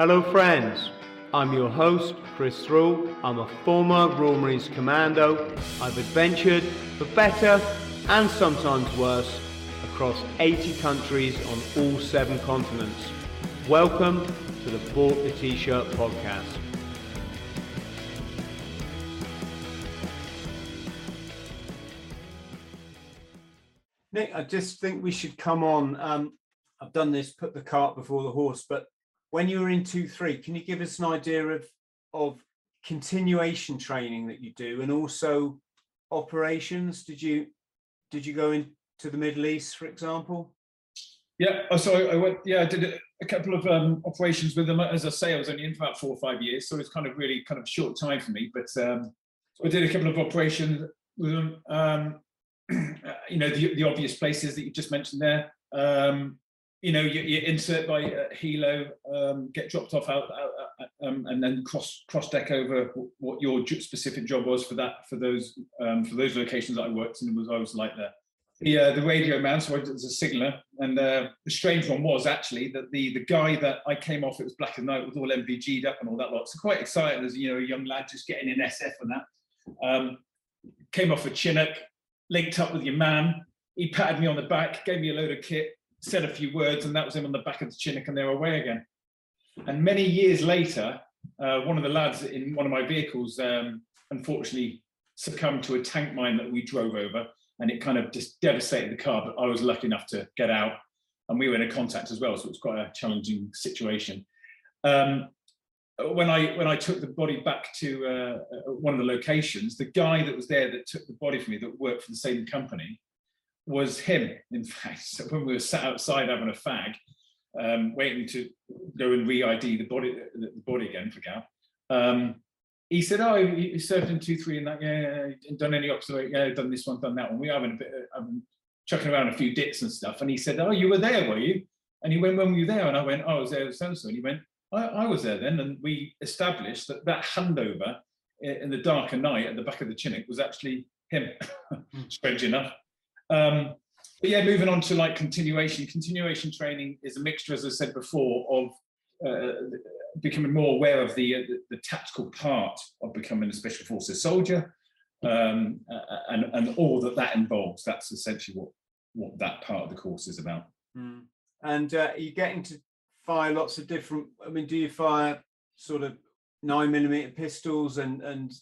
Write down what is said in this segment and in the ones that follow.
Hello, friends. I'm your host, Chris Thrall. I'm a former Royal Marines Commando. I've adventured for better and sometimes worse across 80 countries on all seven continents. Welcome to the Bought the T-Shirt podcast. Nick, I just think we should come on. Um, I've done this, put the cart before the horse, but when you were in two three, can you give us an idea of of continuation training that you do, and also operations? Did you did you go into the Middle East, for example? Yeah, oh, so I, went. Yeah, I did a couple of um, operations with them. As I say, I was only in for about four or five years, so it's kind of really kind of short time for me. But um, so I did a couple of operations with them. Um, you know, the, the obvious places that you just mentioned there. Um, you know, you, you insert by uh, helo, um, get dropped off out, out um, and then cross cross deck over what your specific job was for that for those um, for those locations that I worked in. Was I was like the the, uh, the radio man, so I was a signaler. And uh, the strange one was actually that the the guy that I came off, it was black and white with all NVG'd up and all that lot. So quite excited as you know a young lad just getting in SF and that. Um, came off a Chinook, linked up with your man. He patted me on the back, gave me a load of kit, said a few words, and that was him on the back of the Chinook, and they were away again. And many years later, uh, one of the lads in one of my vehicles um, unfortunately succumbed to a tank mine that we drove over, and it kind of just devastated the car. But I was lucky enough to get out, and we were in a contact as well, so it was quite a challenging situation. Um, when I when I took the body back to uh, uh one of the locations, the guy that was there that took the body for me, that worked for the same company, was him, in fact. So when we were sat outside having a fag, um, waiting to go and re-ID the body, the body again for Gal, um, he said, "Oh, he served in two, three, and that. Yeah, yeah done any observation? Yeah, done this one, done that one. We having a bit, of, um, chucking around a few dits and stuff." And he said, "Oh, you were there, were you?" And he went, "When were you there?" And I went, "Oh, I was there so and so." And he went, I, "I was there then." And we established that that handover in the darker night at the back of the Chinook was actually him. Strange enough. Um, but yeah, moving on to like continuation. Continuation training is a mixture, as I said before, of uh, becoming more aware of the, uh, the, tactical part of becoming a special forces soldier, um, and and all that that involves. That's essentially what what that part of the course is about. Mm. And uh, are you getting to fire lots of different? I mean, do you fire sort of nine millimeter pistols and and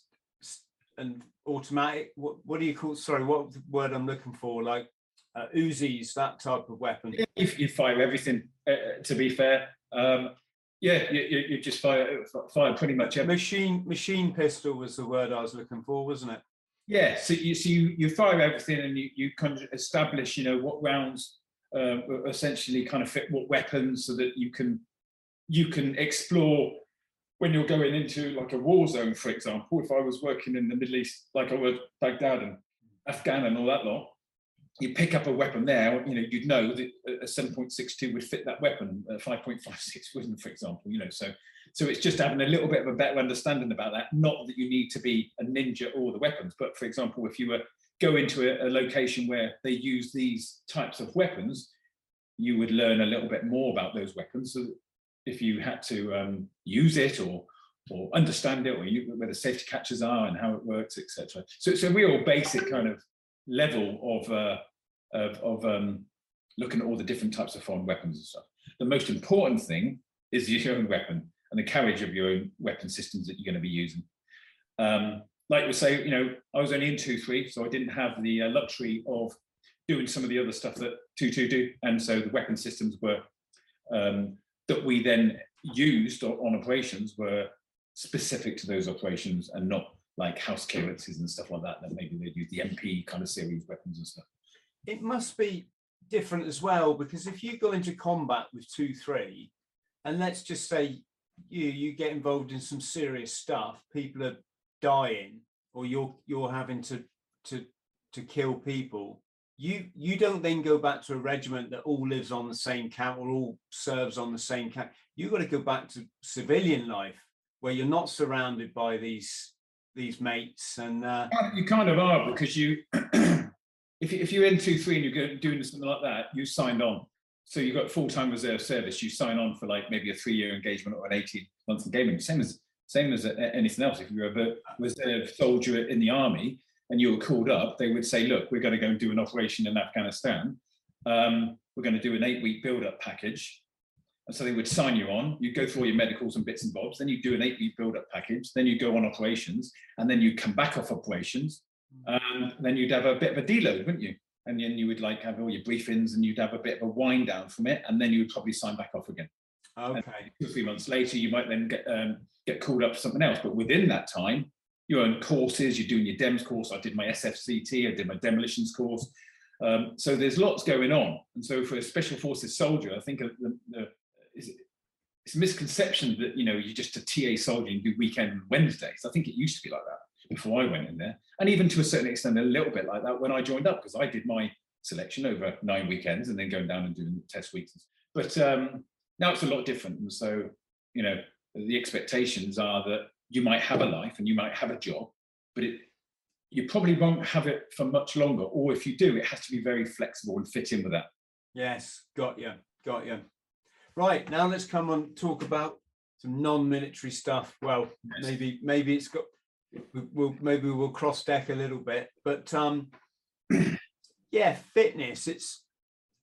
and automatic what what do you call sorry what word i'm looking for? Like uh, uzis that type of weapon. If you fire everything uh, uh, to be fair. Um yeah you, you, you just fire fire pretty much everything. machine machine pistol was the word i was looking for wasn't it? Yeah so you so you, you fire everything and you, you kind of establish you know what rounds uh, essentially kind of fit what weapons so that you can you can explore when you're going into like a war zone, for example, if I was working in the Middle East, like I was Baghdad and Afghan and all that lot, you pick up a weapon there, you know, you'd know that a 7.62 would fit that weapon, a 5.56 wouldn't, for example, you know, so so it's just having a little bit of a better understanding about that. Not that you need to be a ninja or the weapons, but for example, if you were go into a, a location where they use these types of weapons, you would learn a little bit more about those weapons so if you had to um, use it or or understand it, or you, where the safety catches are and how it works, etc. So it's a real basic kind of level of uh, of, of um, looking at all the different types of foreign weapons and stuff. The most important thing is your own weapon and the carriage of your own weapon systems that you're going to be using. Um, like we say, you know, I was only in two three, so I didn't have the uh, luxury of doing some of the other stuff that two two do, and so the weapon systems were um, that we then used on operations were specific to those operations and not like house clearances and stuff like that, that maybe they'd use the MP kind of series weapons and stuff. It must be different as well, because if you go into combat with two, three, and let's just say you you get involved in some serious stuff, people are dying, or you're you're having to to to kill people, you you don't then go back to a regiment that all lives on the same camp or all serves on the same camp you've got to go back to civilian life where you're not surrounded by these these mates and uh, you kind of are because you if, you, if you're in two three and you're doing something like that you signed on so you've got full-time reserve service. You sign on for like maybe a three-year engagement or an 18-month engagement. Same as same as anything else. If you're a reserve soldier in the army and you were called up, they would say, "Look, we're going to go and do an operation in Afghanistan. Um, we're going to do an eight-week build-up package." And so they would sign you on. You go through all your medicals and bits and bobs. Then you do an eight-week build-up package. Then you go on operations, and then you come back off operations. And then you'd have a bit of a deload, wouldn't you? And then you would like have all your briefings, and you'd have a bit of a wind down from it, and then you would probably sign back off again. Okay. Two or three months later, you might then get um, get called up for something else. But within that time, you're on courses. You're doing your DEMS course. I did my SFCT. I did my demolitions course. Um, so there's lots going on. And so for a special forces soldier, I think the, the, it's, it's a misconception that you know you're just a TA soldier and do weekend Wednesdays. I think it used to be like that before I went in there, and even to a certain extent, a little bit like that when I joined up because I did my selection over nine weekends and then going down and doing test weeks. But um, now it's a lot different, and so you know the expectations are that you might have a life and you might have a job, but it you probably won't have it for much longer, or if you do, it has to be very flexible and fit in with that. Yes, got you, got you. Right now, let's come on talk about some non-military stuff. Well, Yes. maybe maybe it's got we'll maybe we'll cross deck a little bit, but um, yeah, fitness. It's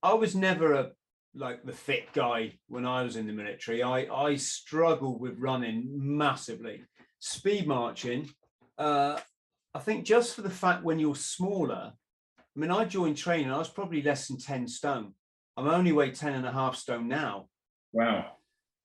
I was never a like the fit guy when I was in the military. I I struggled with running massively. Speed marching. Uh, I think just for the fact when you're smaller. I mean, I joined training. I was probably less than ten stone. I'm only weigh 10 and a half stone now. Wow.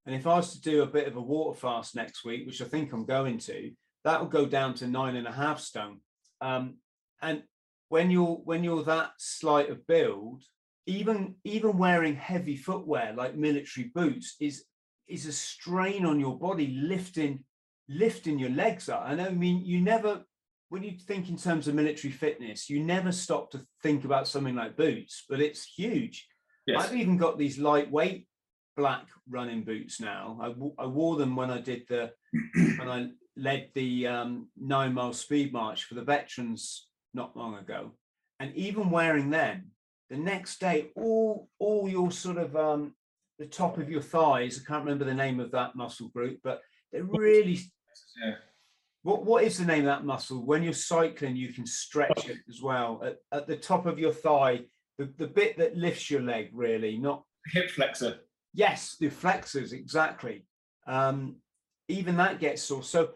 And if I was to do a bit of a water fast next week, which I think I'm going to, that will go down to nine and a half stone. Um, and when you're when you're that slight of build, even even wearing heavy footwear like military boots is is a strain on your body, lifting lifting your legs up. And I mean, you never when you think in terms of military fitness, you never stop to think about something like boots, but it's huge. Yes. I've even got these lightweight black running boots now. I, I wore them when I did the when I led the um, nine mile speed march for the veterans not long ago, and even wearing them, the next day, all all your sort of um, the top of your thighs. I can't remember the name of that muscle group, but they're really. Yeah. What what is the name of that muscle? When you're cycling, you can stretch it as well at, at the top of your thigh, the, the bit that lifts your leg, really, not Hip flexor. Yes, the flexors, exactly. Um, even that gets sore. So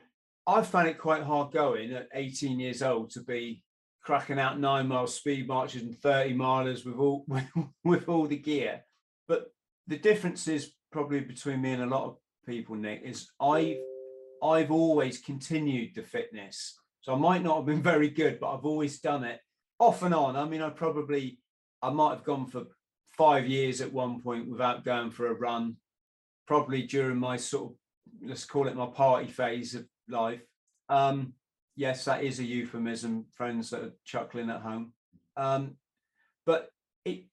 I found it quite hard going at 18 years old to be cracking out nine mile speed marches and 30 milers with all with, with all the gear. But the difference is probably between me and a lot of people, Nick, is I've I've always continued the fitness. So I might not have been very good, but I've always done it off and on. I mean, I probably I might have gone for five years at one point without going for a run, probably during my sort of let's call it my party phase of life. Um, yes, that is a euphemism, friends that are chuckling at home. Um, but it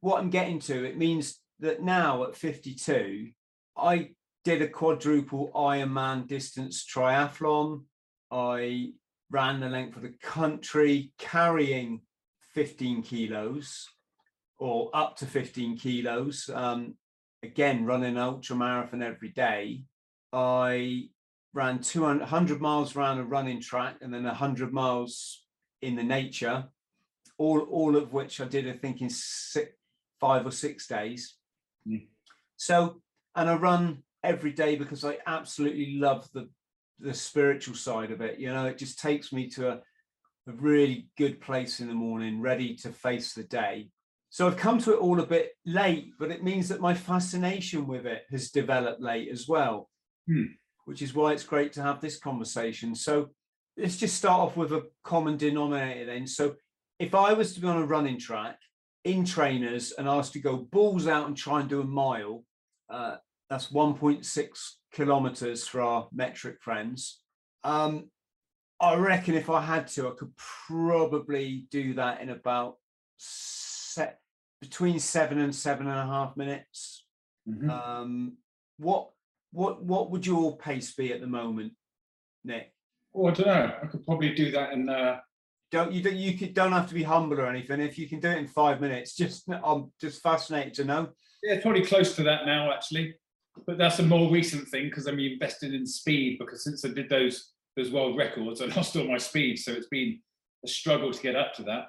what I'm getting to, it means that now at 52, I did a quadruple Ironman distance triathlon. I ran the length of the country carrying 15 kilos or up to 15 kilos. Um, again, running an ultra marathon every day. I ran 200 miles around a running track and then 100 miles in the nature, all, all of which I did, I think, in six, five or six days. Mm. So, and I run every day because I absolutely love the the spiritual side of it. You know, it just takes me to a, a really good place in the morning, ready to face the day. So I've come to it all a bit late, but it means that my fascination with it has developed late as well, Hmm. which is why it's great to have this conversation. So let's just start off with a common denominator then. So if I was to be on a running track in trainers and asked to go balls out and try and do a mile, uh, that's 1.6 kilometers for our metric friends. Um, I reckon if I had to, I could probably do that in about set between seven and seven and a half minutes. Mhm. Um, what what what would your pace be at the moment, Nick? Oh, I don't know. I could probably do that in. Uh, Don't you don't you could, don't have to be humble or anything. If you can do it in five minutes, just I'm just fascinated to know. Yeah, it's probably close to that now, actually. But that's a more recent thing because I'm invested in speed because since I did those those world records, I lost all my speed. So it's been a struggle to get up to that.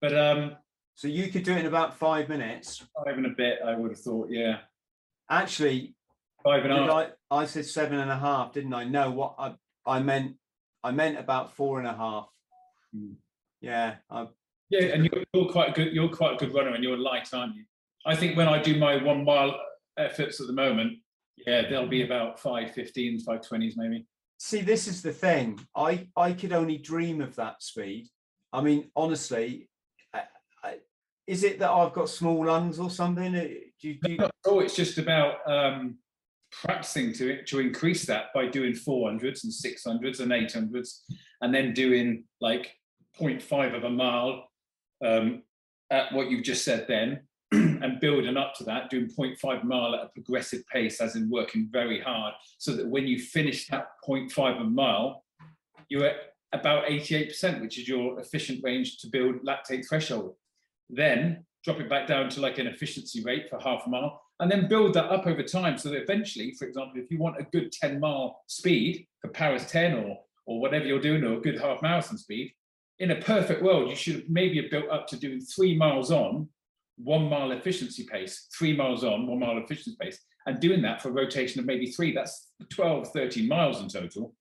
But um, So you could do it in about five minutes. five and a bit, I would have thought, yeah, Actually, five and a half. I, I said seven and a half, didn't I? No, what I, I meant, I meant about four and a half. Hmm. Yeah, I, Yeah, and you're, you're quite good. You're quite a good runner, and you're light, aren't you? I think when I do my one mile efforts at the moment, yeah, they'll be about five fifteens, five twenties, maybe. see, this is the thing. I, I could only dream of that speed. I mean, honestly, is it that I've got small lungs or something? Uh, Do you, do you- all. It's just about um, practicing to to increase that by doing four hundreds and six hundreds and eight hundreds, and then doing like 0.5 of a mile um, at what you've just said then, and building up to that, doing 0.5 mile at a progressive pace, as in working very hard, so that when you finish that 0.5 a mile, you're at about 88%, which is your efficient range to build lactate threshold. Then drop it back down to like an efficiency rate for half a mile, and then build that up over time so that eventually, for example, if you want a good 10 mile speed for Paras 10 or or whatever you're doing, or a good half marathon speed, in a perfect world, you should maybe have built up to doing three miles on, one mile efficiency pace, three miles on, one mile efficiency pace, and doing that for a rotation of maybe three, that's 12, 13 miles in total.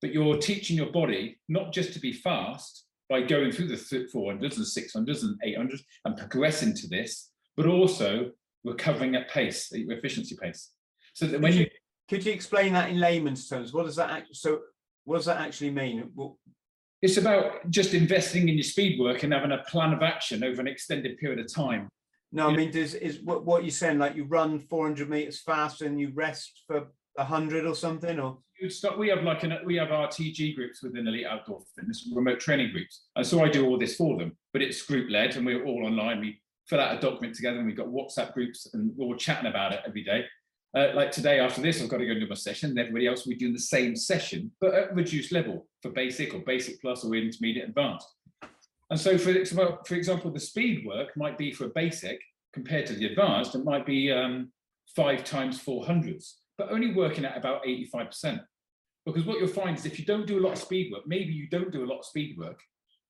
But you're teaching your body not just to be fast by going through the 400s and 600s and 800s and progressing to this, but also recovering at pace, at your efficiency pace. So that when Could you could you explain that in layman's terms? What does that act, so what does that actually mean? Well, It's about just investing in your speed work and having a plan of action over an extended period of time. No, I mean, does, is what, what you're saying, like you run four hundred meters fast and you rest for hundred or something, or? You'd start, we have like an, we have RTG groups within Elite Outdoor Fitness, remote training groups. And so I do all this for them, but it's group led and we're all online. We fill out a document together and we've got WhatsApp groups and we're all chatting about it every day. Uh, like today after this, I've got to go and do my session and everybody else will be doing the same session, but at reduced level for basic or basic plus or intermediate advanced. And so for, example- for example, the speed work might be for a basic compared to the advanced, it might be um, five times 400s, but only working at about 85%. Because what you'll find is if you don't do a lot of speed work, maybe you don't do a lot of speed work,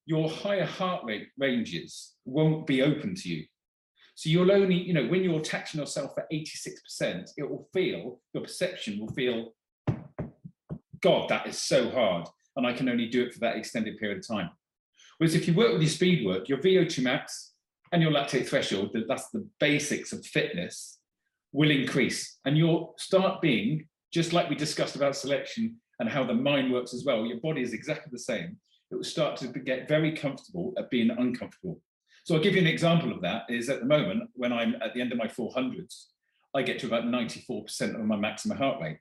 your higher heart rate ranges won't be open to you. So you'll only, you know, when you're taxing yourself at 86%, it will feel, your perception will feel, God, that is so hard. And I can only do it for that extended period of time. Whereas if you work with your speed work, your VO2 max and your lactate threshold, that's the basics of fitness, will increase. And you'll start being, just like we discussed about selection and how the mind works as well, your body is exactly the same. It will start to get very comfortable at being uncomfortable. So I'll give you an example of that is at the moment, when I'm at the end of my 400s, I get to about 94% of my maximum heart rate.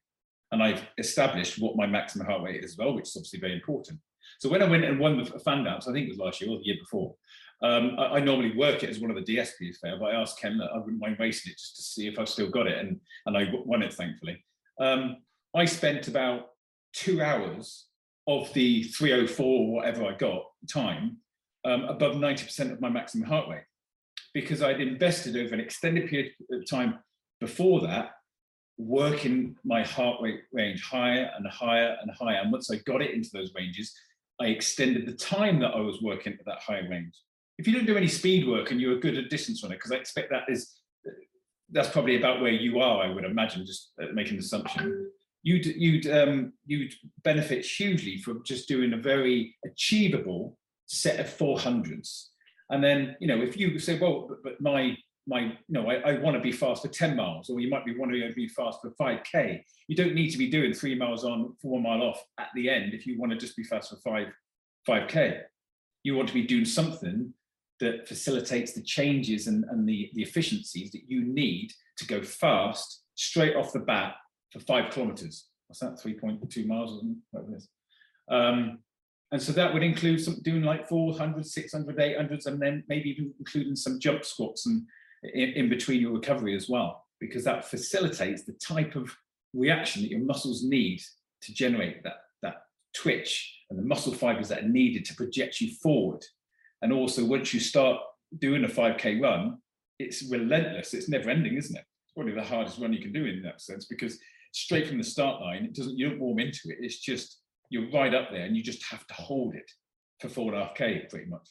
And I've established what my maximum heart rate is as well, which is obviously very important. So when I went and won the fan dance, I think it was last year or the year before, um, I, I normally work it as one of the DSPs fair, but I asked Ken that I wouldn't mind racing it just to see if I've still got it. And, and I won it, thankfully. Um, I spent about two hours of the 304 or whatever I got time um, above 90% of my maximum heart rate because I'd invested over an extended period of time before that working my heart rate range higher and higher and higher. And once I got it into those ranges, I extended the time that I was working at that high range. If you don't do any speed work and you're good at distance runner, because I expect that is that's probably about where you are, I would imagine, just uh, making an assumption. You'd you'd um, you'd benefit hugely from just doing a very achievable set of 400s. And then, you know, if you say, well, but, but my my, you know, I, I want to be fast for 10 miles, or you might be wanting to be fast for 5k. You don't need to be doing three miles on, four mile off at the end if you want to just be fast for five, 5k. You want to be doing something that facilitates the changes and, and the, the efficiencies that you need to go fast straight off the bat for five kilometers. What's that? 3.2 miles or something, whatever it is. Um, and so that would include some doing like 400, 600, 800s, and then maybe even including some jump squats and in, in between your recovery as well, because that facilitates the type of reaction that your muscles need to generate that, that twitch and the muscle fibers that are needed to project you forward. And also, once you start doing a 5K run, it's relentless. It's never ending, isn't it? It's probably the hardest run you can do in that sense because straight from the start line, it doesn't you don't warm into it. It's just you're right up there and you just have to hold it for four and a half K pretty much.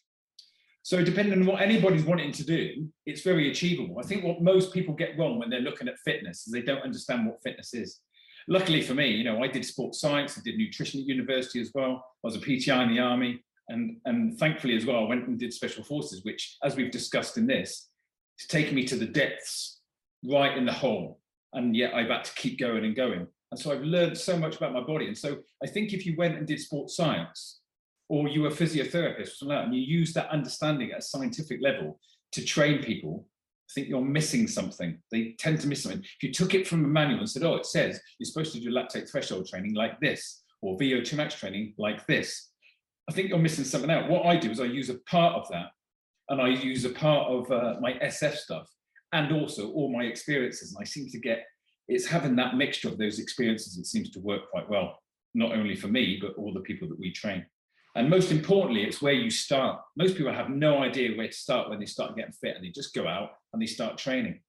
So depending on what anybody's wanting to do, it's very achievable. I think what most people get wrong when they're looking at fitness is they don't understand what fitness is. Luckily for me, you know, I did sports science, I did nutrition at university as well. I was a PTI in the army, and and thankfully as well, I went and did special forces, which, as we've discussed in this, it's taken me to the depths, right in the hole, and yet I've had to keep going and going. And so I've learned so much about my body. And so I think if you went and did sports science, or you were a physiotherapist and you use that understanding at a scientific level to train people, I think you're missing something. They tend to miss something. If you took it from a manual and said, oh, it says you're supposed to do lactate threshold training like this, or VO2 max training like this, I think you're missing something out. What I do is I use a part of that, and I use a part of uh, my SF stuff, and also all my experiences. And I seem to get it's having that mixture of those experiences that seems to work quite well, not only for me, but all the people that we train. And most importantly, it's where you start. Most people have no idea where to start when they start getting fit and they just go out and they start training.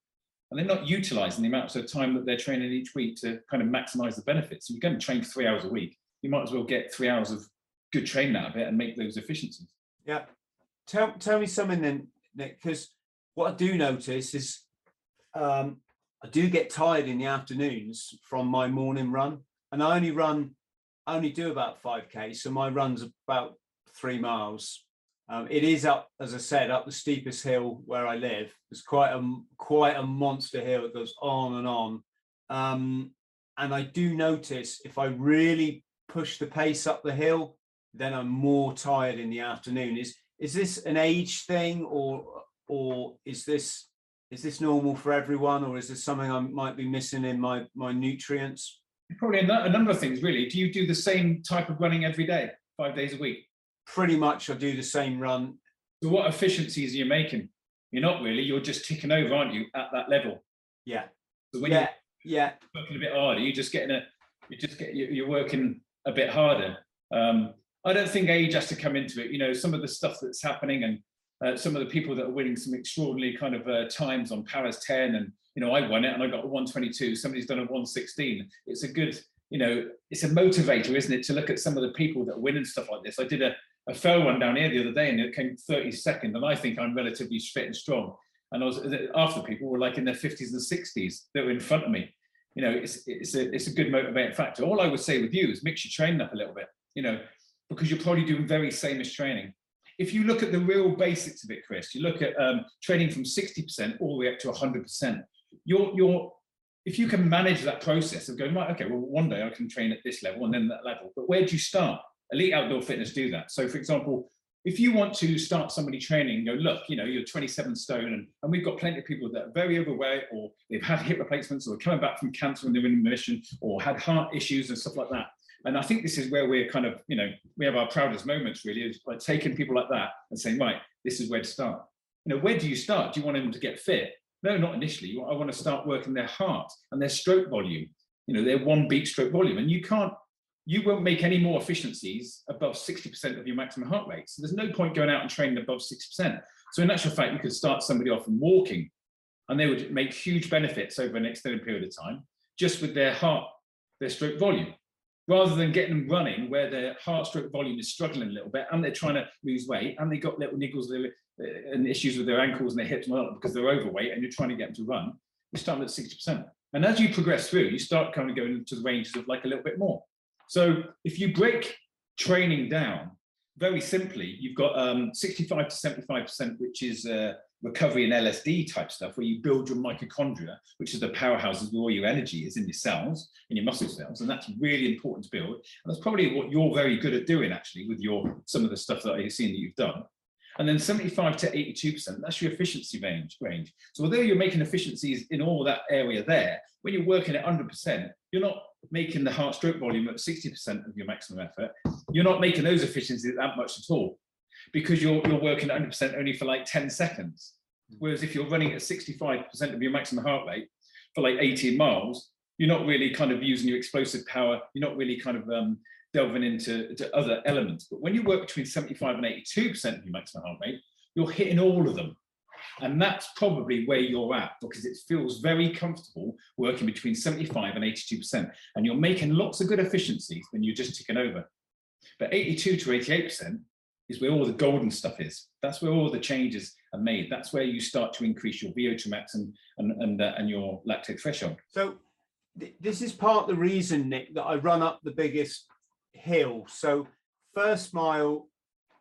And they're not utilizing the amounts of time that they're training each week to kind of maximize the benefits. So you're going to train three hours a week. You might as well get three hours of good training out of it and make those efficiencies. Yeah. Tell, tell me something then, Nick, because what I do notice is um, I do get tired in the afternoons from my morning run. And I only run I only do about 5k, so my run's about three miles. Um, it is up, as I said, up the steepest hill where I live. It's quite a quite a monster hill. It goes on and on, um, and I do notice if I really push the pace up the hill, then I'm more tired in the afternoon. Is is this an age thing, or or is this is this normal for everyone, or is this something I might be missing in my my nutrients? Probably a, number of things, really. Do you do the same type of running every day, five days a week? Pretty much, I do the same run. So, what efficiencies are you making? You're not really. You're just ticking over, aren't you, at that level? Yeah. So when yeah. you're yeah. working a bit harder, you're just getting a, you just get you're working a bit harder. Um, I don't think age has to come into it. You know, some of the stuff that's happening and uh, some of the people that are winning some extraordinary kind of uh, times on Paris 10 and you know, I won it and I got a 122. Somebody's done a 116. It's a good, you know, it's a motivator, isn't it, to look at some of the people that win and stuff like this. I did a, a fell one down here the other day and it came 32nd, and I think I'm relatively fit and strong. And I was after people were like in their 50s and 60s that were in front of me. You know, it's it's a it's a good motivating factor. All I would say with you is mix your training up a little bit, you know, because you're probably doing very same as training if you look at the real basics of it, Chris, you look at um, training from 60% all the way up to 100% you're you're if you can manage that process of going right okay well one day i can train at this level and then that level but where do you start? Elite outdoor fitness do that. So for example if you want to start somebody training go look you know you're 27 stone and, and we've got plenty of people that are very overweight or they've had hip replacements or coming back from cancer and they're in remission or had heart issues and stuff like that. And i think this is where we're kind of you know we have our proudest moments really is by taking people like that and saying right this is where to start. You know where do you start? Do you want them to get fit no, not initially. I want to start working their heart and their stroke volume, you know, their one beat stroke volume. And you can't, you won't make any more efficiencies above 60% of your maximum heart rate. So there's no point going out and training above 60%. So in actual fact, you could start somebody off from walking and they would make huge benefits over an extended period of time just with their heart, their stroke volume rather than getting them running where their heart stroke volume is struggling a little bit and they're trying to lose weight and they got little niggles and issues with their ankles and their hips and all that because they're overweight and you're trying to get them to run, you start at 60%. And as you progress through, you start kind of going into the ranges of like a little bit more. So if you break training down, very simply, you've got um, 65 to 75%, which is uh, recovery and LSD type stuff, where you build your mitochondria, which is the powerhouses where all your energy is in your cells, in your muscle cells, and that's really important to build. And that's probably what you're very good at doing, actually, with your some of the stuff that I've seen that you've done. And then 75 to 82%, that's your efficiency range. range. So although you're making efficiencies in all that area there, when you're working at 100%, you're not making the heart stroke volume at 60% of your maximum effort. You're not making those efficiencies that much at all because you're, you're working at 100% only for like 10 seconds. Whereas if you're running at 65% of your maximum heart rate for like 18 miles, you're not really kind of using your explosive power. You're not really kind of um, delving into other elements. But when you work between 75 and 82% of your maximum heart rate, you're hitting all of them. And that's probably where you're at because it feels very comfortable working between 75 and 82%. And you're making lots of good efficiencies when you're just ticking over. But 82 to 88% is where all the golden stuff is. That's where all the changes are made. That's where you start to increase your VO2 max and, and, and, uh, and your lactate threshold. So th- this is part of the reason, Nick, that I run up the biggest hill. So first mile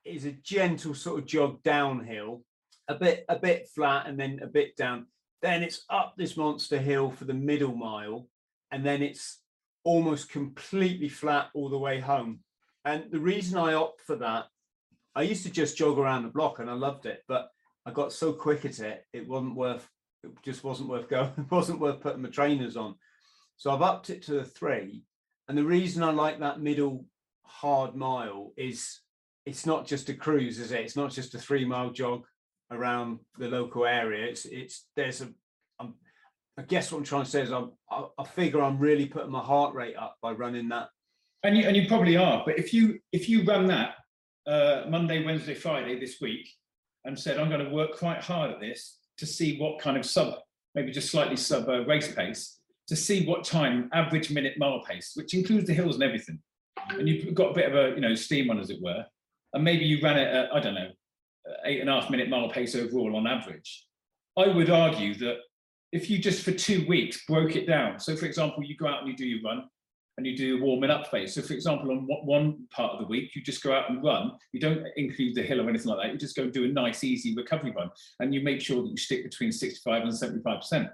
is a gentle sort of jog downhill, a bit a bit flat and then a bit down. Then it's up this monster hill for the middle mile, and then it's almost completely flat all the way home. And the reason I opt for that, I used to just jog around the block and I loved it, but I got so quick at it, it wasn't worth it just wasn't worth going, it wasn't worth putting my trainers on. So I've upped it to a three. And the reason I like that middle hard mile is it's not just a cruise, is it? It's not just a three mile jog around the local area. It's it's there's a I'm, I guess what I'm trying to say is I'm I, I figure I'm really putting my heart rate up by running that. And you and you probably are, but if you if you run that uh, Monday, Wednesday, Friday this week, and said I'm going to work quite hard at this to see what kind of sub, maybe just slightly sub uh, race pace, to see what time average minute mile pace, which includes the hills and everything, and you've got a bit of a you know steam on as it were, and maybe you ran it at I don't know uh, eight and a half minute mile pace overall on average. I would argue that if you just for two weeks broke it down, so for example, you go out and you do your run, and you do a warming up phase. So, for example, on one part of the week, you just go out and run. You don't include the hill or anything like that. You just go and do a nice, easy recovery run, and you make sure that you stick between 65 and 75 percent.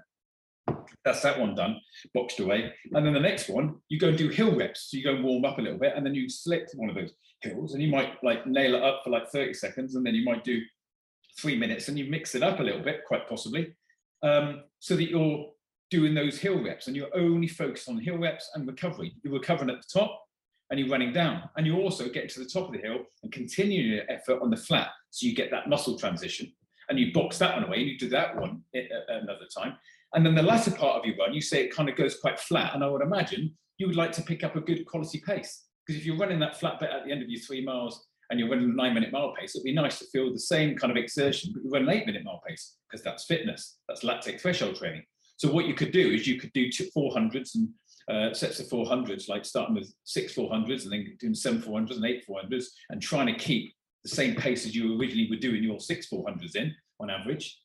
That's that one done, boxed away. And then the next one, you go and do hill reps. So you go warm up a little bit, and then you select one of those hills, and you might like nail it up for like 30 seconds, and then you might do three minutes, and you mix it up a little bit, quite possibly, um, so that you're doing those hill reps and you're only focused on hill reps and recovery. You're recovering at the top and you're running down. And you also get to the top of the hill and continue your effort on the flat. So you get that muscle transition and you box that one away and you do that one another time. And then the latter part of your run, you say it kind of goes quite flat. And I would imagine you would like to pick up a good quality pace. Because if you're running that flat bit at the end of your three miles and you're running a nine minute mile pace, it'd be nice to feel the same kind of exertion, but you run an eight minute mile pace because that's fitness, that's lactate threshold training. So what you could do is you could do 400s and uh, sets of 400s, like starting with six 400s and then doing seven 400s and eight 400s and trying to keep the same pace as you originally were doing your six 400s in on average.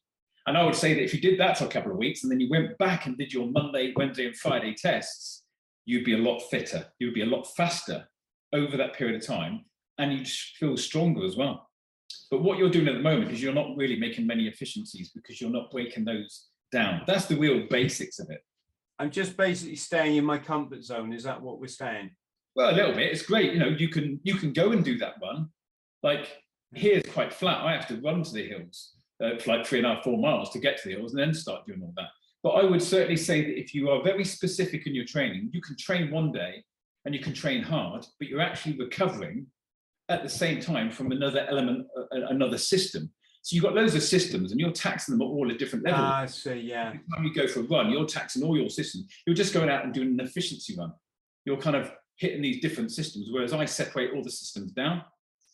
And I would say that if you did that for a couple of weeks and then you went back and did your Monday, Wednesday, and Friday tests, you'd be a lot fitter. You'd be a lot faster over that period of time and you'd feel stronger as well. But what you're doing at the moment is you're not really making many efficiencies because you're not breaking those down. That's the real basics of it. I'm just basically staying in my comfort zone. Is that what we're saying? Well, a little bit. It's great. You know, you can you can go and do that run. Like mm-hmm. here's quite flat. I have to run to the hills uh, for like three and a half, four miles to get to the hills and then start doing all that. But I would certainly say that if you are very specific in your training, you can train one day and you can train hard, but you're actually recovering at the same time from another element, uh, another system. So you've got loads of systems and you're taxing them at all at different levels. Ah, I see, yeah. Every time you go for a run, you're taxing all your systems. You're just going out and doing an efficiency run. You're kind of hitting these different systems, whereas I separate all the systems down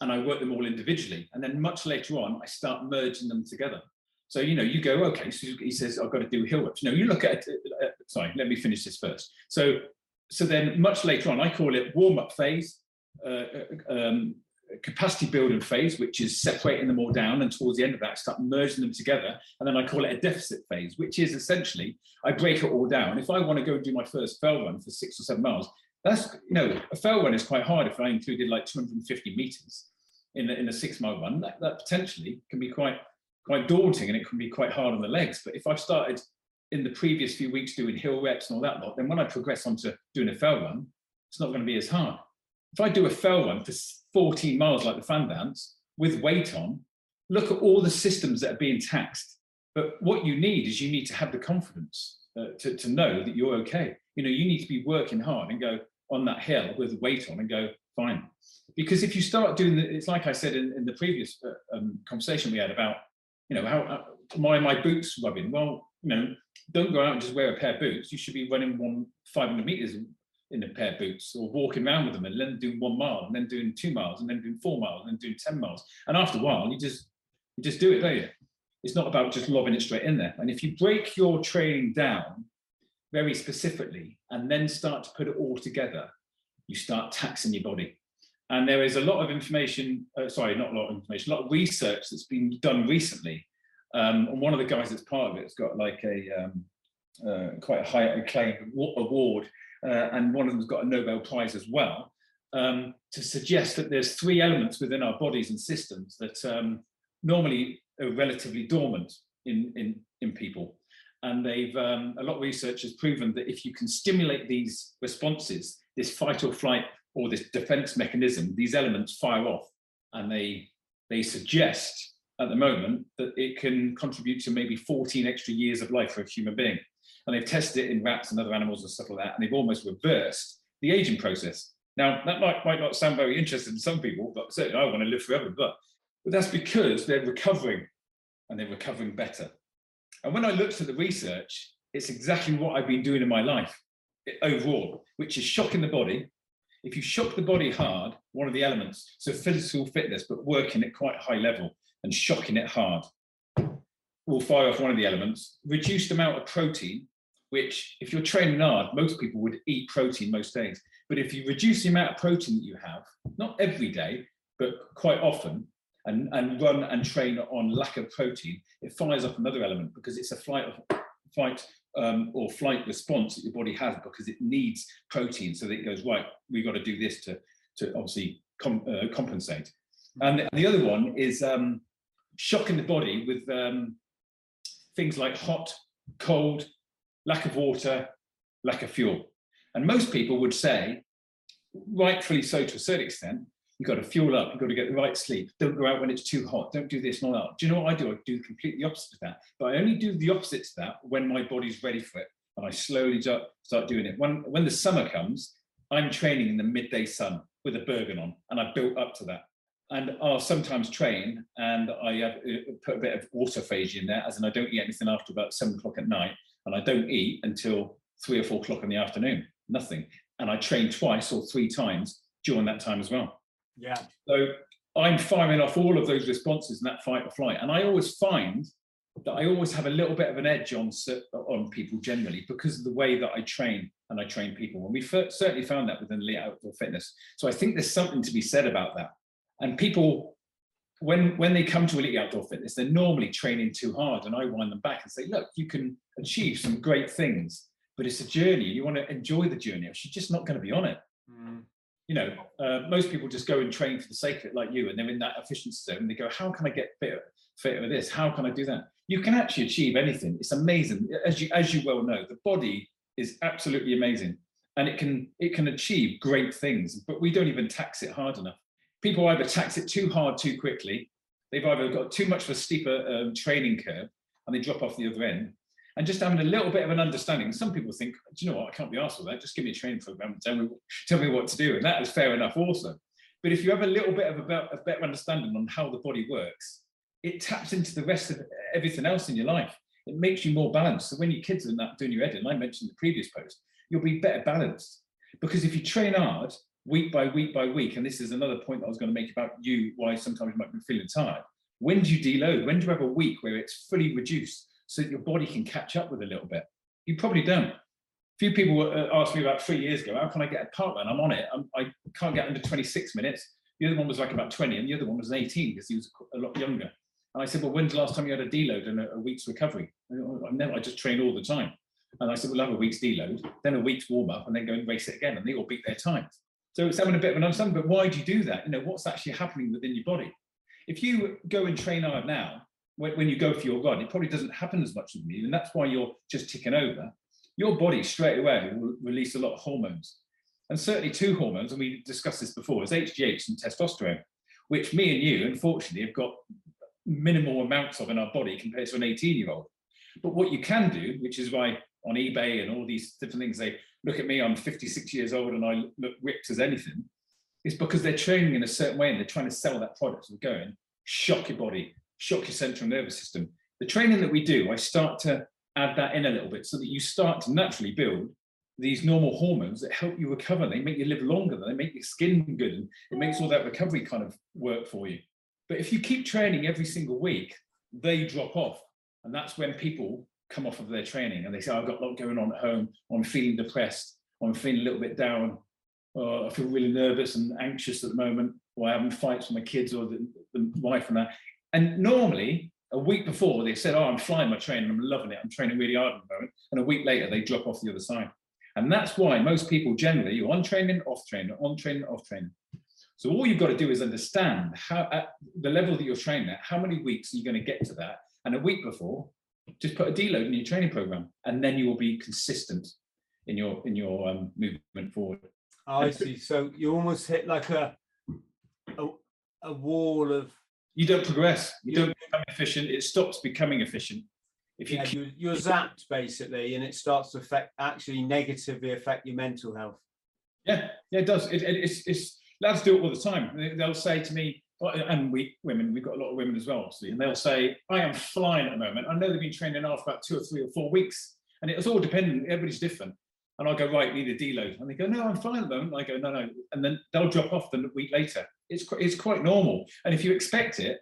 and I work them all individually. And then much later on, I start merging them together. So, you know, you go, okay, so he says, I've got to do hill reps. Know, you look at, uh, sorry, let me finish this first. So, so then much later on, I call it warm up phase, uh, uh um, capacity building phase, which is separating them all down, and towards the end of that, start merging them together. And then I call it a deficit phase, which is essentially I break it all down. If I want to go and do my first fell run for six or seven miles, that's you know a fell run is quite hard if I included like 250 meters in a, in a six mile run. That, that potentially can be quite quite daunting, and it can be quite hard on the legs. But if I've started in the previous few weeks doing hill reps and all that lot, then when I progress onto doing a fell run, it's not going to be as hard. If I do a fell run for 14 miles like the fan dance with weight on, look at all the systems that are being taxed. But what you need is you need to have the confidence uh, to, to know that you're okay. You know, you need to be working hard and go on that hill with weight on and go, fine. Because if you start doing the, it's like I said in, in the previous uh, um, conversation we had about, you know, how uh, my, my boots rubbing. Well, you know, don't go out and just wear a pair of boots. You should be running one 500 meters in a pair of boots or walking around with them and then doing one mile and then doing two miles and then doing four miles and then doing 10 miles. And after a while, you just you just do it, don't you? It's not about just lobbing it straight in there. And if you break your training down very specifically and then start to put it all together, you start taxing your body. And there is a lot of information, uh, sorry, not a lot of information, a lot of research that's been done recently. Um, and one of the guys that's part of it has got like a um, uh, quite a high acclaimed award, uh, and one of them's got a Nobel Prize as well, um, to suggest that there's three elements within our bodies and systems that um, normally are relatively dormant in, in, in people. And they've um, a lot of research has proven that if you can stimulate these responses, this fight or flight or this defense mechanism, these elements fire off, and they they suggest at the moment that it can contribute to maybe 14 extra years of life for a human being. And they've tested it in rats and other animals and stuff like that, and they've almost reversed the aging process. Now, that might, might not sound very interesting to some people, but certainly I want to live forever. But, but that's because they're recovering and they're recovering better. And when I looked at the research, it's exactly what I've been doing in my life overall, which is shocking the body. If you shock the body hard, one of the elements, so physical fitness, but working at quite high level and shocking it hard, will fire off one of the elements. Reduced amount of protein, which if you're training hard, most people would eat protein most days. But if you reduce the amount of protein that you have, not every day, but quite often, and, and run and train on lack of protein, it fires up another element because it's a flight of flight um, or flight response that your body has because it needs protein. So that it goes, right, we've got to do this to, to obviously com uh, compensate. And the, the, other one is um, shocking the body with um, things like hot, cold, lack of water, lack of fuel. And most people would say, rightfully so to a certain extent, you've got to fuel up, you've got to get the right sleep. Don't go out when it's too hot. Don't do this, not that. Do you know what I do? I do completely opposite of that. But I only do the opposite to that when my body's ready for it. And I slowly start doing it. When, when the summer comes, I'm training in the midday sun with a Bergen on, and I've built up to that. And I'll sometimes train and I have, uh, put a bit of autophagy in there, as in I don't eat anything after about seven o'clock at night, and I don't eat until three or four o'clock in the afternoon, nothing. And I train twice or three times during that time as well. Yeah. So I'm firing off all of those responses in that fight or flight. And I always find that I always have a little bit of an edge on on people generally because of the way that I train and I train people. And we certainly found that within elite outdoor fitness. So I think there's something to be said about that. And people, when when they come to elite outdoor fitness, they're normally training too hard, and I wind them back and say, look, you can achieve some great things, but it's a journey. You want to enjoy the journey. If you're just not going to be on it. Mm you know, uh, most people just go and train for the sake of it, like you, and they're in that efficiency zone. And they go, "How can I get fitter, fitter with this? How can I do that?" You can actually achieve anything. It's amazing, as you as you well know. The body is absolutely amazing, and it can it can achieve great things. But we don't even tax it hard enough. People either tax it too hard too quickly. They've either got too much of a steeper um, training curve, and they drop off the other end, and just having a little bit of an understanding. Some people think, do you know what, I can't be asked for that. Just give me a training program and tell me, tell me what to do. And that is fair enough also. But if you have a little bit of a, a better understanding on how the body works, it taps into the rest of everything else in your life. It makes you more balanced. So when your kids are not doing your editing, I mentioned the previous post, you'll be better balanced. Because if you train hard week by week by week, and this is another point I was going to make about you, why sometimes you might be feeling tired. When do you deload? When do you have a week where it's fully reduced? So that your body can catch up with a little bit. You probably don't. A few people uh, asked me about three years ago, how can I get a parkrun? I'm on it. I'm, I can not get under 26 minutes. The other one was like about 20 and the other one was 18 because he was a lot younger. And I said, well, when's the last time you had a deload and a, a week's recovery? I, never, I just train all the time. And I said, we'll have a week's deload, then a week's warm up, and then go and race it again. And they all beat their times. So it's having a bit of an understanding, but why do you do that? You know, what's actually happening within your body? If you go and train hard now, when, when you go for your run, it probably doesn't happen as much as you, and that's why you're just ticking over. Your body straight away will release a lot of hormones, and certainly two hormones, and we discussed this before, is HGH and testosterone, which me and you, unfortunately, have got minimal amounts of in our body compared to an 18 year old. But what you can do, which is why on eBay and all these different things, they look at me, I'm 56 years old and I look ripped as anything, is because they're training in a certain way and they're trying to sell that product. So they're going, shock your body, shock your central nervous system. The training that we do, I start to add that in a little bit so that you start to naturally build these normal hormones that help you recover. They make you live longer, they make your skin good, and it makes all that recovery kind of work for you. But if you keep training every single week, they drop off. And that's when people come off of their training and they say, I've got a lot going on at home, I'm feeling depressed, I'm feeling a little bit down, or I feel really nervous and anxious at the moment, or I'm having fights with my kids or the, the wife and that. And normally, a week before, they said, Oh, I'm flying my training, I'm loving it, I'm training really hard at the moment. And a week later, they drop off the other side. And that's why most people generally, you're on training, off training, on training, off training. So all you've got to do is understand how at the level that you're training at, how many weeks are you going to get to that? And a week before, just put a deload in your training program, and then you will be consistent in your in your um, movement forward. I see. So you almost hit like a a, a wall of You don't progress. You You- don't become efficient. It stops becoming efficient. If you yeah, keep, you, you're zapped basically, and it starts to affect actually negatively affect your mental health. yeah, yeah, it does. It, it, it's it's lads do it all the time. They- They'll say to me, oh, and we women, we've got a lot of women as well, obviously, and they'll say, I am flying at the moment. I know they've been training now for about two or three or four weeks, and it's all dependent. Everybody's different. And I'll go, right, need a deload. And they go, no, I'm fine at the moment. I go, no, no. And then they'll drop off the week later. It's, qu- it's quite normal. And if you expect it,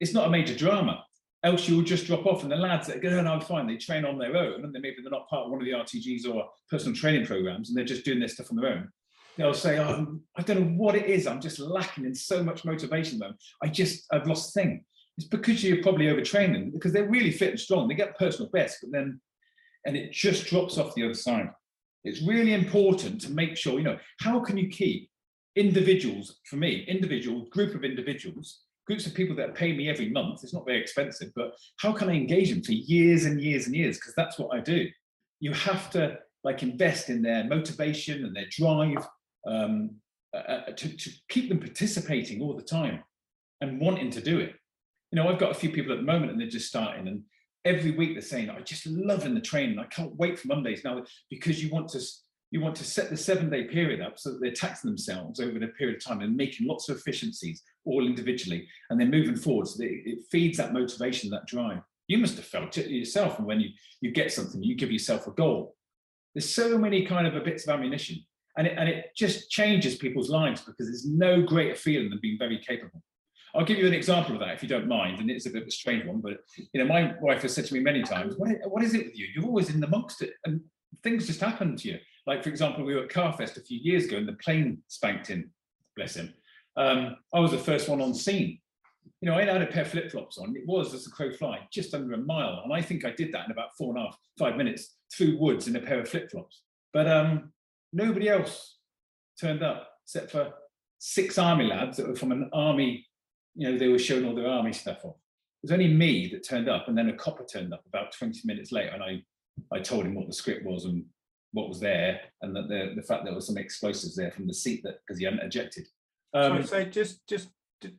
it's not a major drama. Else you'll just drop off. And the lads that go, no, no, I'm fine. They train on their own and they maybe they're not part of one of the RTGs or personal training programs and they're just doing their stuff on their own. They'll say, oh, I don't know what it is. I'm just lacking in so much motivation though. I just, I've lost thing. It's because you're probably overtraining because they're really fit and strong. They get personal best, but then, and it just drops off the other side. It's really important to make sure, you know, how can you keep individuals, for me, individual, group of individuals, groups of people that pay me every month, it's not very expensive, but how can I engage them for years and years and years? Because that's what I do. You have to like invest in their motivation and their drive um, uh, uh, to, to keep them participating all the time and wanting to do it. You know, I've got a few people at the moment and they're just starting and every week they're saying, I just love in the training. I can't wait for Mondays now because you want to you want to set the seven day period up so that they're taxing themselves over the period of time and making lots of efficiencies all individually and they're moving forward so it feeds that motivation, that drive. You must have felt it yourself. And when you, you get something, you give yourself a goal. There's so many kind of bits of ammunition and it, and it just changes people's lives because there's no greater feeling than being very capable. I'll give you an example of that if you don't mind, and it's a bit of a strange one, but you know, my wife has said to me many times, what, what is it with you? You're always in amongst it, and things just happen to you. Like, for example, we were at Carfest a few years ago and the plane spanked in, bless him. Um, I was the first one on scene. You know, I had a pair of flip flops on. It was as a crow fly, just under a mile. And I think I did that in about four and a half, five minutes through woods in a pair of flip flops. But um, nobody else turned up except for six army lads that were from an army, you know, they were showing all their army stuff off. It was only me that turned up, and then a copper turned up about 20 minutes later, and I, I told him what the script was and what was there, and that the, the fact there was some explosives there from the seat that because he hadn't ejected. Um, so just just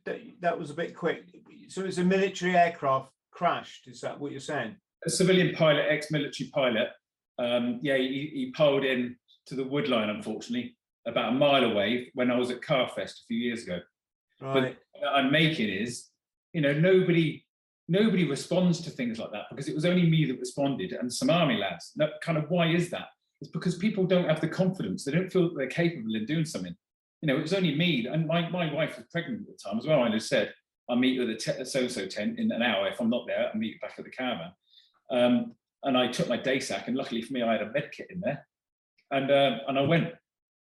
that, that was a bit quick. So it's a military aircraft crashed. Is that what you're saying? a civilian pilot, ex-military pilot, um, yeah, he, he piled in to the wood line, unfortunately, about a mile away when I was at Carfest a few years ago. Right. that I'm making is, you know, nobody nobody responds to things like that because it was only me that responded and some army lads. No, kind of why is that? It's because people don't have the confidence. They don't feel that they're capable in doing something. You know, it was only me and my, my wife was pregnant at the time as well. And I just said, I'll meet you at the so-so tent in an hour. If I'm not there, I'll meet you back at the caravan. Um, and I took my day sack, and luckily for me, I had a med kit in there, and uh, and I went.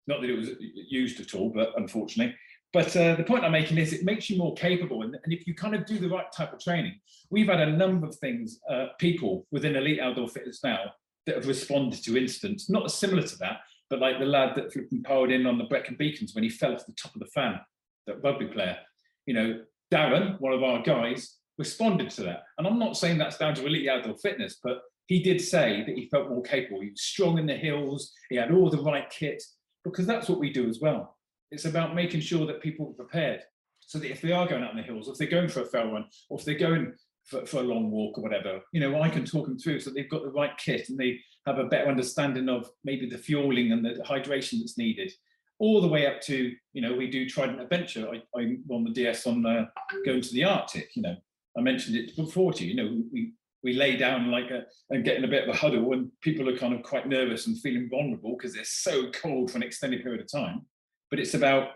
Not that it was used at all, but unfortunately. But uh, the point I'm making is it makes you more capable, and, and if you kind of do the right type of training, we've had a number of things, uh, people within elite outdoor fitness now that have responded to incidents, not similar to that, but like the lad that flipping powered in on the Brecon Beacons when he fell off the top of the fan, that rugby player. You know, Darren, one of our guys, responded to that. And I'm not saying that's down to elite outdoor fitness, but he did say that he felt more capable. He was strong in the hills, he had all the right kit, because that's what we do as well. It's about making sure that people are prepared so that if they are going out in the hills, if they're going for a fell run, or if they're going for, for a long walk or whatever, you know, I can talk them through so they've got the right kit and they have a better understanding of maybe the fueling and the hydration that's needed all the way up to, you know, we do Trident Adventure. I, I'm on the DS on uh, going to the Arctic, you know, I mentioned it before to you, you know, we, we lay down like a, and get in a bit of a huddle and people are kind of quite nervous and feeling vulnerable because they're so cold for an extended period of time. But it's about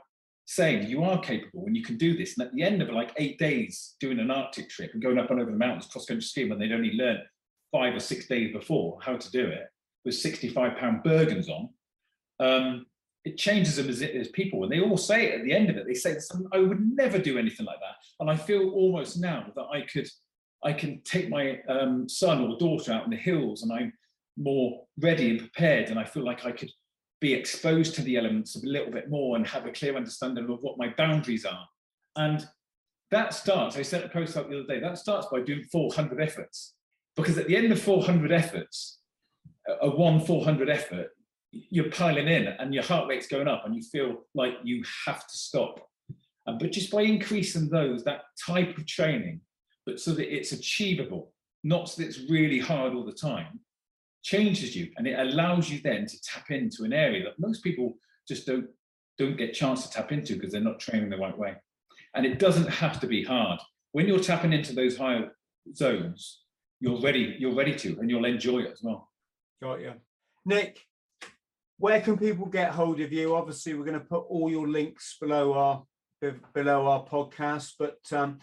saying you are capable and you can do this. And at the end of like eight days doing an Arctic trip and going up and over the mountains, cross country skiing, when they'd only learned five or six days before how to do it, with 65 pound Bergens on, um, it changes them as, as people. And they all say it at the end of it. They say, I would never do anything like that. And I feel almost now that I could, I can take my um, son or daughter out in the hills and I'm more ready and prepared. And I feel like I could be exposed to the elements a little bit more and have a clear understanding of what my boundaries are. And that starts, I sent a post out the other day, that starts by doing 400 efforts. Because at the end of 400 efforts, a one 400 effort, you're piling in and your heart rate's going up and you feel like you have to stop. But just by increasing those, that type of training, but so that it's achievable, not so that it's really hard all the time, changes you and it allows you then to tap into an area that most people just don't don't get chance to tap into because they're not training the right way. And it doesn't have to be hard. When you're tapping into those higher zones, you're ready, you're ready to, and you'll enjoy it as well. Got you. Nick, where can people get hold of you? Obviously, we're going to put all your links below our below our podcast, but um,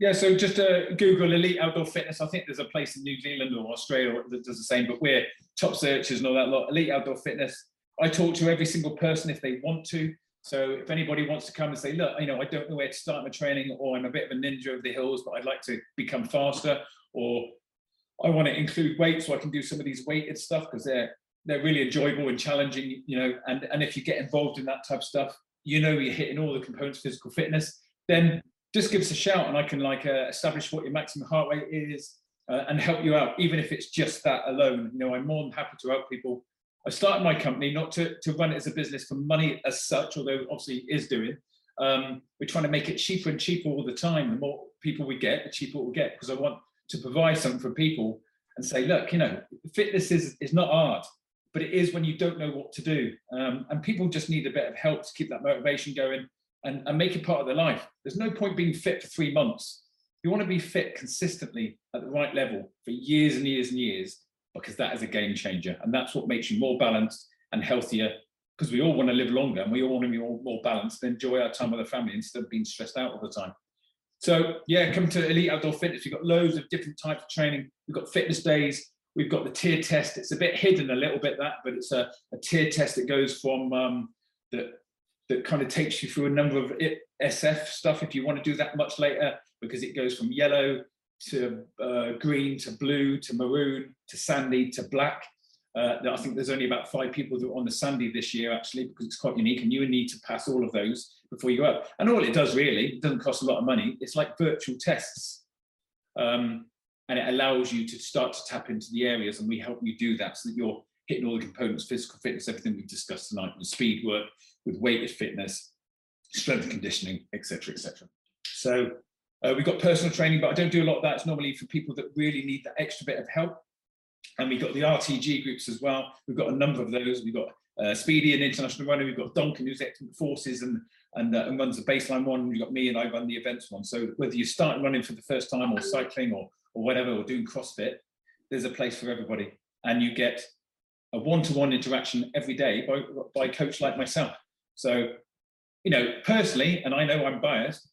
yeah, so just uh, Google Elite Outdoor Fitness. I think there's a place in New Zealand or Australia that does the same, but we're top searchers and all that lot. Elite Outdoor Fitness. I talk to every single person if they want to. So if anybody wants to come and say, look, you know, I don't know where to start my training, or I'm a bit of a ninja of the hills, but I'd like to become faster, or I want to include weight so I can do some of these weighted stuff because they're they're really enjoyable and challenging, you know, and, and if you get involved in that type of stuff, you know you're hitting all the components of physical fitness, then just give us a shout and I can like uh, establish what your maximum heart rate is uh, and help you out, even if it's just that alone. You know, I'm more than happy to help people. I started my company not to, to run it as a business for money as such, although obviously is doing. Um, we're trying to make it cheaper and cheaper all the time. The more people we get, the cheaper we'll get because I want to provide something for people and say, look, you know, fitness is, is not hard but it is when you don't know what to do. Um, and people just need a bit of help to keep that motivation going and, and make it part of their life. There's no point being fit for three months. You want to be fit consistently at the right level for years and years and years, because that is a game changer. And that's what makes you more balanced and healthier. Because we all want to live longer and we all want to be more, more balanced and enjoy our time with the family instead of being stressed out all the time. So yeah, come to Elite Outdoor Fitness. We've got loads of different types of training. We've got fitness days. We've got the tier test. It's a bit hidden a little bit that, but it's a, a tier test that goes from um, that that kind of takes you through a number of SF stuff if you want to do that much later because it goes from yellow to uh, green to blue to maroon to sandy to black. Uh, I think there's only about five people that are on the sandy this year actually because it's quite unique and you need to pass all of those before you go up. And all it does really, it doesn't cost a lot of money. It's like virtual tests. Um, and it allows you to start to tap into the areas and we help you do that so that you're hitting all the components physical fitness everything we've discussed tonight with speed work with weighted fitness strength conditioning etc etc so uh, we've got personal training but i don't do a lot of that it's normally for people that really need that extra bit of help and we've got the rtg groups as well we've got a number of those we've got uh, Speedy, an international runner. We've got Duncan, who's excellent forces and and, uh, and runs the baseline one. We've got me, and I run the events one. So whether you start running for the first time, or cycling, or or whatever, or doing CrossFit, there's a place for everybody. And you get a one-to-one interaction every day by, by a coach like myself. So, you know, personally, and I know I'm biased,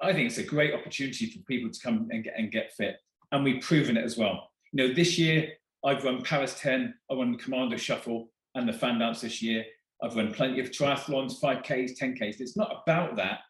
I think it's a great opportunity for people to come and get, and get fit. And we've proven it as well. You know, this year I've run Paras 10, I run Commando Shuffle and the fan dance this year. I've run plenty of triathlons, 5Ks, 10Ks. It's not about that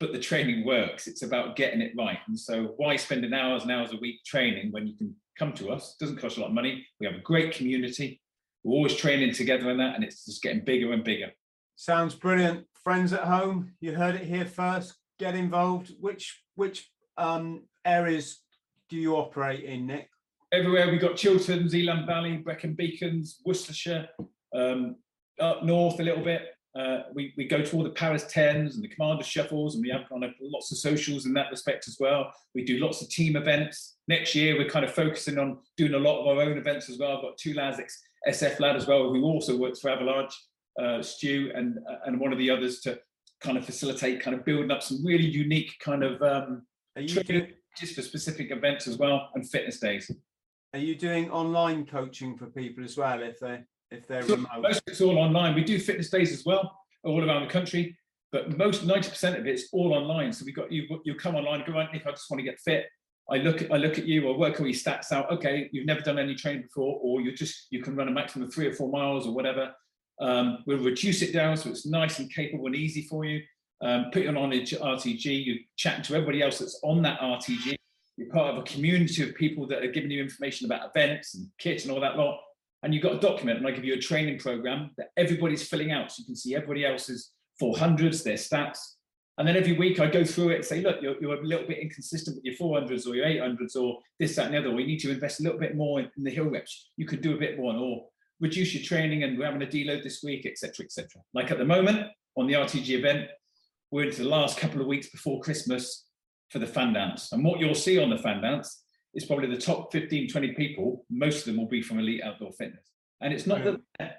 but the training works. It's about getting it right. And so why spending hours and hours a week training when you can come to us? It doesn't cost a lot of money. We have a great community. We're always training together in that, and it's just getting bigger and bigger. Sounds brilliant. Friends at home, you heard it here first. Get involved. Which which um, areas do you operate in, Nick? Everywhere. We've got Chiltern, Zeeland Valley, Brecon Beacons, Worcestershire, um, up north a little bit, uh, we, we go to all the Paras 10s and the Commando Shuffles, and we have kind of lots of socials in that respect as well. We do lots of team events. Next year, we're kind of focusing on doing a lot of our own events as well. I've got two lads, SF lad as well, who also works for Avalanche, uh, Stu, and and one of the others to kind of facilitate kind of building up some really unique kind of um, just for specific events as well and fitness days. Are you doing online coaching for people as well if they if they're so remote? Most of it's all online. We do fitness days as well, all around the country. but most 90% of it's all online. So we got you, you come online, go Nick, I just want to get fit. I look at I look at you, I work all your stats out. Okay, you've never done any training before, or you just you can run a maximum of three or four miles or whatever. Um, we'll reduce it down so it's nice and capable and easy for you. Um, put you on an RTG, you chat to everybody else that's on that RTG. You're part of a community of people that are giving you information about events and kit and all that lot. And you've got a document, and I give you a training program that everybody's filling out. So you can see everybody else's 400s, their stats. And then every week I go through it and say, look, you're, you're a little bit inconsistent with your 400s or your 800s or this, that, and the other. We need to invest a little bit more in the hill reps. You could do a bit more or reduce your training and we're having a deload this week, etc., etc. Like at the moment on the RTG event, we're into the last couple of weeks before Christmas for the fan dance. And what you'll see on the fan dance is probably the top 15, 20 people, most of them will be from elite outdoor fitness. And it's not that mm.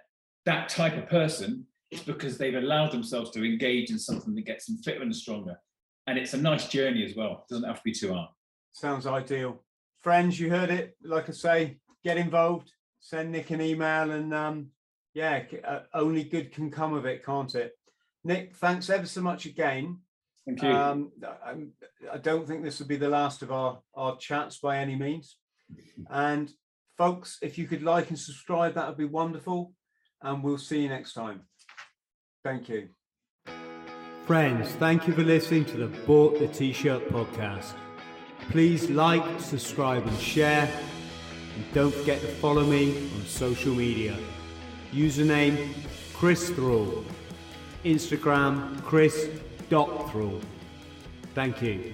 that type of person, it's because they've allowed themselves to engage in something that gets them fitter and stronger. And it's a nice journey as well. It doesn't have to be too hard. Sounds ideal. Friends, you heard it. Like I say, get involved, send Nick an email, and um, yeah, uh, only good can come of it, can't it? Nick, thanks ever so much again. Thank you. Um, I, I don't think this will be the last of our, our chats by any means. And folks, if you could like and subscribe, that would be wonderful. And we'll see you next time. Thank you. Friends, thank you for listening to the Bought the T-Shirt podcast. Please like, subscribe and share. And don't forget to follow me on social media. Username Chris Thrall. Instagram chris.thrall. Thank you.